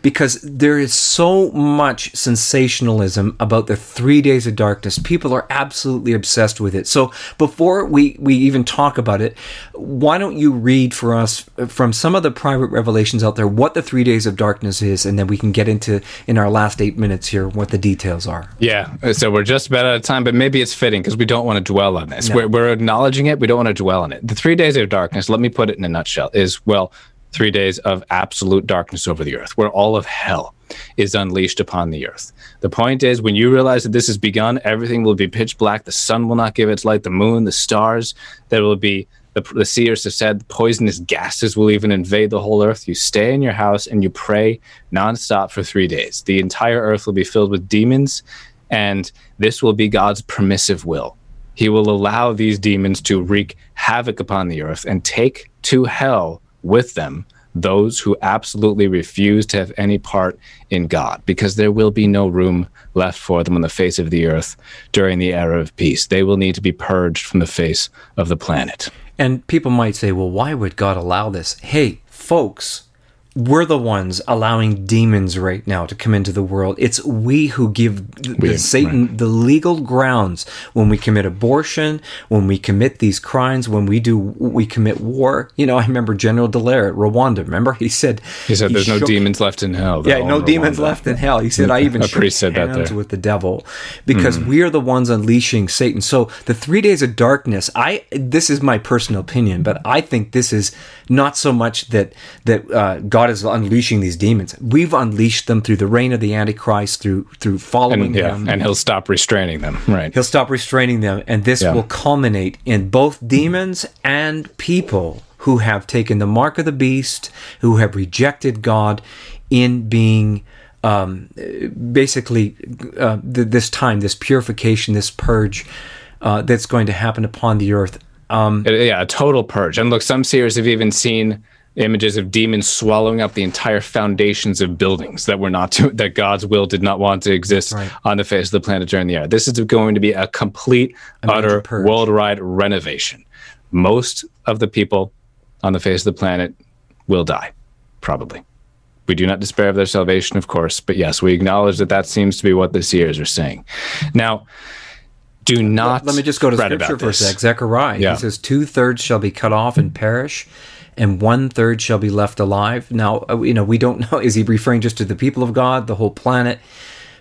A: because there is so much sensationalism about the three days of darkness. People are absolutely obsessed with it. So before we, we even talk about it, why don't you read for us from some of the private revelations out there what the three days of darkness is, and then we can get into in our last eight minutes here what the details are.
B: Yeah. So we're just about out of time, but maybe it's fitting because we don't want to dwell on this. No. We're, we're acknowledging it. We don't want to dwell on on it. The three days of darkness, let me put it in a nutshell, is well, three days of absolute darkness over the earth, where all of hell is unleashed upon the earth. The point is, when you realize that this has begun, everything will be pitch black. The sun will not give its light, the moon, the stars. There will be, the, the seers have said, poisonous gases will even invade the whole earth. You stay in your house and you pray nonstop for three days. The entire earth will be filled with demons, and this will be God's permissive will. He will allow these demons to wreak havoc upon the earth and take to hell with them those who absolutely refuse to have any part in God, because there will be no room left for them on the face of the earth during the era of peace. They will need to be purged from the face of the planet.
A: And people might say, well, why would God allow this? Hey, folks, we're the ones allowing demons right now to come into the world. It's we who give we, Satan right. the legal grounds when we commit abortion, when we commit these crimes, when we do we commit war. You know, I remember General Dallaire at Rwanda. Remember, he said
B: he said there's no demons left in hell.
A: yeah, no demons left in hell. He said I even shook hands said that with the devil because mm. we are the ones unleashing Satan. So the three days of darkness. I this is my personal opinion, but I think this is not so much that that uh, God is unleashing these demons. We've unleashed them through the reign of the Antichrist, through through following
B: and, yeah,
A: him,
B: and he'll stop restraining them. Right,
A: he'll stop restraining them, and this yeah. will culminate in both demons and people who have taken the mark of the beast, who have rejected God, in being. Um, basically, uh, th- this time, this purification, this purge uh, that's going to happen upon the earth
B: um, yeah, a total purge. And look, some seers have even seen images of demons swallowing up the entire foundations of buildings that were not to, that God's will did not want to exist right. on the face of the planet during the era. This is going to be a complete, a utter, worldwide renovation. Most of the people on the face of the planet will die, probably. We do not despair of their salvation, of course, but yes, we acknowledge that that seems to be what the seers are saying. Now, do not.
A: Let, me just go to scripture for a sec. Zechariah. Yeah. He says, Two thirds shall be cut off and perish, and one third shall be left alive. Now, uh, you know, we don't know. Is he referring just to the people of God, the whole planet?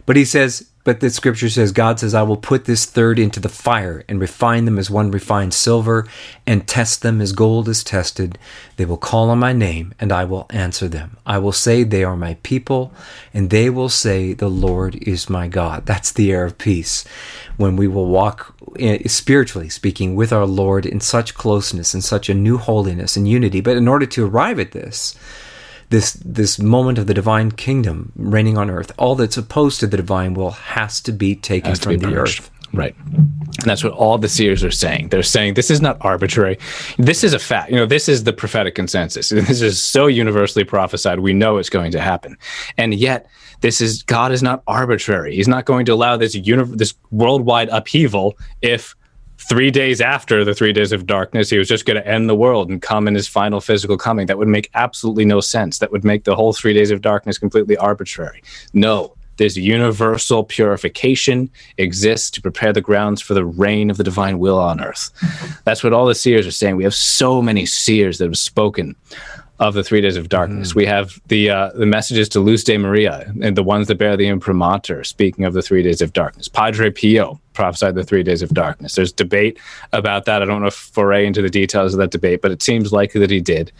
A: But he says, but the scripture says, God says, I will put this third into the fire and refine them as one refines silver and test them as gold is tested. They will call on my name and I will answer them. I will say they are my people and they will say the Lord is my God. That's the era of peace when we will walk eh, spiritually speaking with our Lord in such closeness and such a new holiness and unity. But in order to arrive at this, this this moment of the divine kingdom reigning on earth. All that's opposed to the divine will has to be taken from be the earth.
B: Right. And that's what all the seers are saying. They're saying this is not arbitrary. This is a fact. You know, this is the prophetic consensus. This is so universally prophesied. We know it's going to happen. And yet, this is God is not arbitrary. He's not going to allow this this worldwide upheaval if three days after the three days of darkness, he was just going to end the world and come in his final physical coming. That would make absolutely no sense. That would make the whole three days of darkness completely arbitrary. No, this universal purification exists to prepare the grounds for the reign of the divine will on earth. That's what all the seers are saying. We have so many seers that have spoken of the three days of darkness. Mm. We have the uh, the messages to Luz de Maria and the ones that bear the imprimatur, speaking of the three days of darkness. Padre Pio prophesied the three days of darkness. There's debate about that. I don't know if foray into the details of that debate, but it seems likely that he did.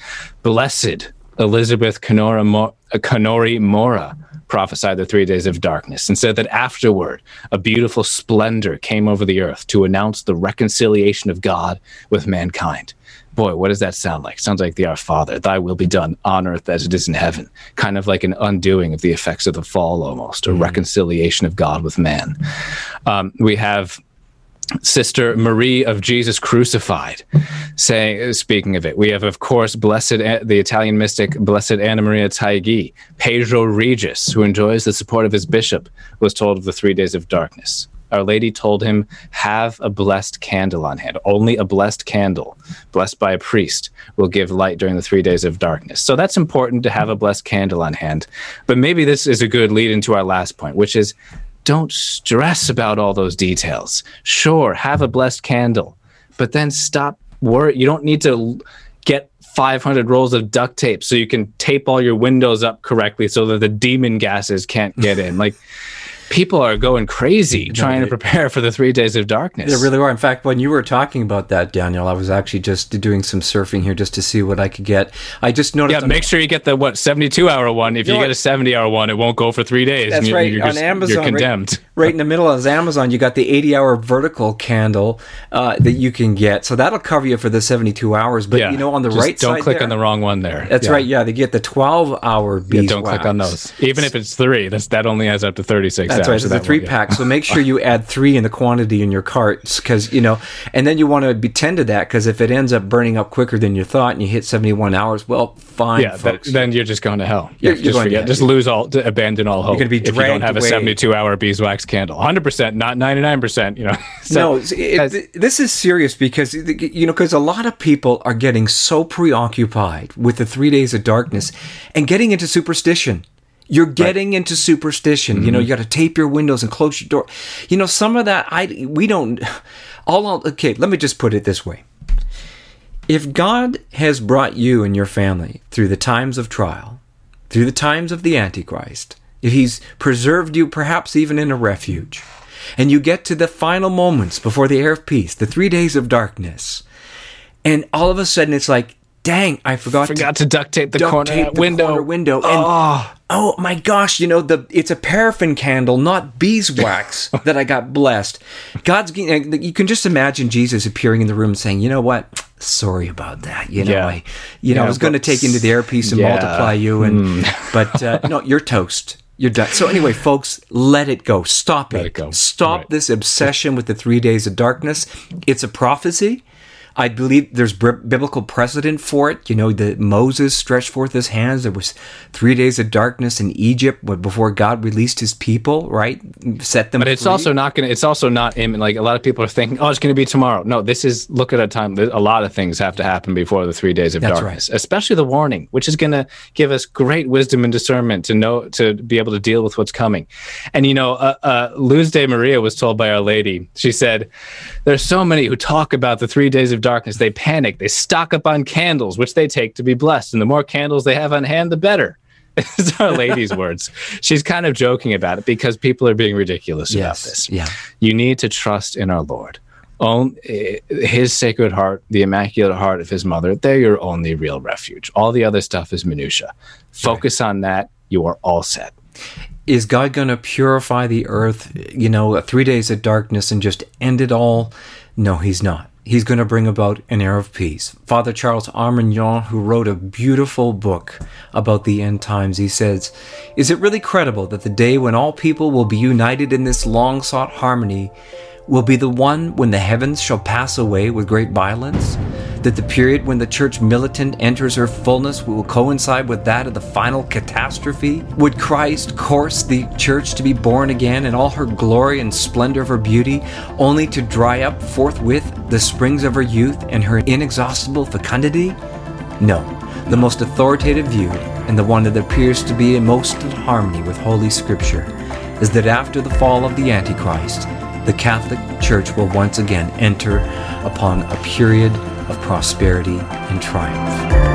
B: Blessed Elizabeth Canora Mo- Canori Mora prophesied the three days of darkness and said that afterward a beautiful splendor came over the earth to announce the reconciliation of God with mankind boy, what does that sound like? sounds like the Our Father, thy will be done on earth as it is in heaven. Kind of like an undoing of the effects of the fall almost, a mm. reconciliation of God with man. Um, we have Sister Marie of Jesus Crucified, saying, speaking of it, we have, of course, blessed the Italian mystic, Blessed Anna Maria Taigi, Pedro Regis, who enjoys the support of his bishop, was told of the three days of darkness. Our Lady told him, Have a blessed candle on hand. Only a blessed candle, blessed by a priest, will give light during the three days of darkness. So that's important to have a blessed candle on hand. But maybe this is a good lead into our last point, which is don't stress about all those details. Sure, have a blessed candle, but then stop worry. You don't need to get 500 rolls of duct tape so you can tape all your windows up correctly so that the demon gases can't get in. Like, people are going crazy trying to prepare for the three days of darkness.
A: They really are. In fact, when you were talking about that, Daniel, I was actually just doing some surfing here just to see what I could get. I just noticed.
B: Yeah, make sure you get the what seventy two hour one. If you, you get a seventy hour one, it won't go for three days.
A: That's right. You're, just, on Amazon,
B: you're condemned.
A: Right, right, in the middle of Amazon, you got the eighty hour vertical candle uh, that you can get. So that'll cover you for the seventy two hours. But yeah, you know, on the right
B: don't click
A: there,
B: on the wrong one there.
A: That's
B: yeah.
A: right. Yeah, they get the twelve hour beeswax.
B: Yeah, don't click on those. Even if it's three, that's that only adds up to thirty six.
A: That's
B: hours,
A: right. So the three pack pack. So make sure you add three in the quantity in your carts because, you know, and then you want to be tend to that because if it ends up burning up quicker than you thought and you hit 71 hours, well, fine, yeah, folks.
B: then you're just going to hell. You're, you're just forget, just lose all, abandon all hope. You're going to be if you don't have away. a 72 hour beeswax candle. 100%, not 99%, you know.
A: so, no, it, as, this is serious because, you know, because a lot of people are getting so preoccupied with the three days of darkness and getting into superstition. You're getting right. into superstition. Mm-hmm. You know, you got to tape your windows and close your door. You know, some of that I we don't. All okay. Let me just put it this way: If God has brought you and your family through the times of trial, through the times of the Antichrist, if He's preserved you, perhaps even in a refuge, and you get to the final moments before the era of peace, the three days of darkness, and all of a sudden it's like, dang, I forgot,
B: forgot to, to duct tape the duct corner tape the window. Corner
A: window. And oh. oh my gosh, you know the it's a paraffin candle, not beeswax that I got blessed. God's you can just imagine Jesus appearing in the room saying, "You know what? Sorry about that. You know, yeah. I you know, I was going to take you into the air piece and yeah. multiply you and mm. but uh, no, you're toast." You're done. So anyway, folks, let it go. Stop it. it go. Stop right. this obsession with the three days of darkness. It's a prophecy. I believe there's biblical precedent for it. You know, that Moses stretched forth his hands. There was three days of darkness in Egypt before God released his people, right? Set them
B: But it's
A: free.
B: also not going to, it's also not, in, like a lot of people are thinking, oh, it's going to be tomorrow. No, this is, look at a time, a lot of things have to happen before the three days of That's darkness, right. especially the warning, which is going to give us great wisdom and discernment to know, to be able to deal with what's coming. And, you know, uh, uh, Luz de Maria was told by Our Lady, she said, there's so many who talk about the three days of darkness. Darkness, they panic. They stock up on candles, which they take to be blessed. And the more candles they have on hand, the better. It's Our Lady's words. She's kind of joking about it because people are being ridiculous yes, about this.
A: Yeah.
B: You need to trust in our Lord. Own, eh, his sacred heart, the immaculate heart of his mother, they're your only real refuge. All the other stuff is minutia. Focus right. on that. You are all set
A: is God going to purify the earth, you know, three days of darkness and just end it all? No, he's not. He's going to bring about an era of peace. Father Charles Arminjon, who wrote a beautiful book about the end times, he says, Is it really credible that the day when all people will be united in this long sought harmony will be the one when the heavens shall pass away with great violence? That the period when the church militant enters her fullness will coincide with that of the final catastrophe? Would Christ course the church to be born again in all her glory and splendor of her beauty, only to dry up forthwith the springs of her youth and her inexhaustible fecundity? No. The most authoritative view, and the one that appears to be in most in harmony with Holy Scripture, is that after the fall of the Antichrist, the Catholic Church will once again enter upon a period of prosperity and triumph.